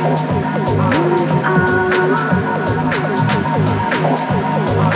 Move on.